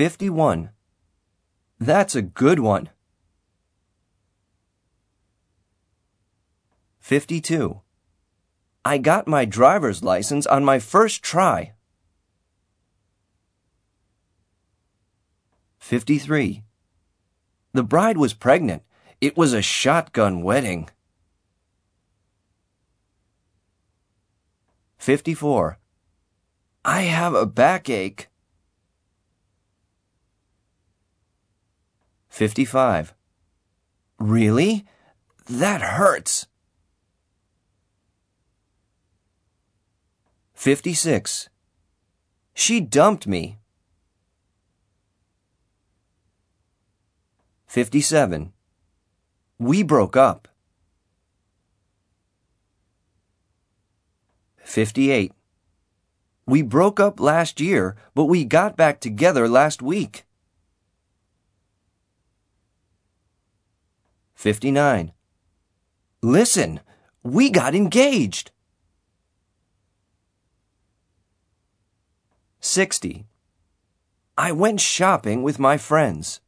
51. That's a good one. 52. I got my driver's license on my first try. 53. The bride was pregnant. It was a shotgun wedding. 54. I have a backache. 55. Really? That hurts. 56. She dumped me. 57. We broke up. 58. We broke up last year, but we got back together last week. 59. Listen, we got engaged. 60. I went shopping with my friends.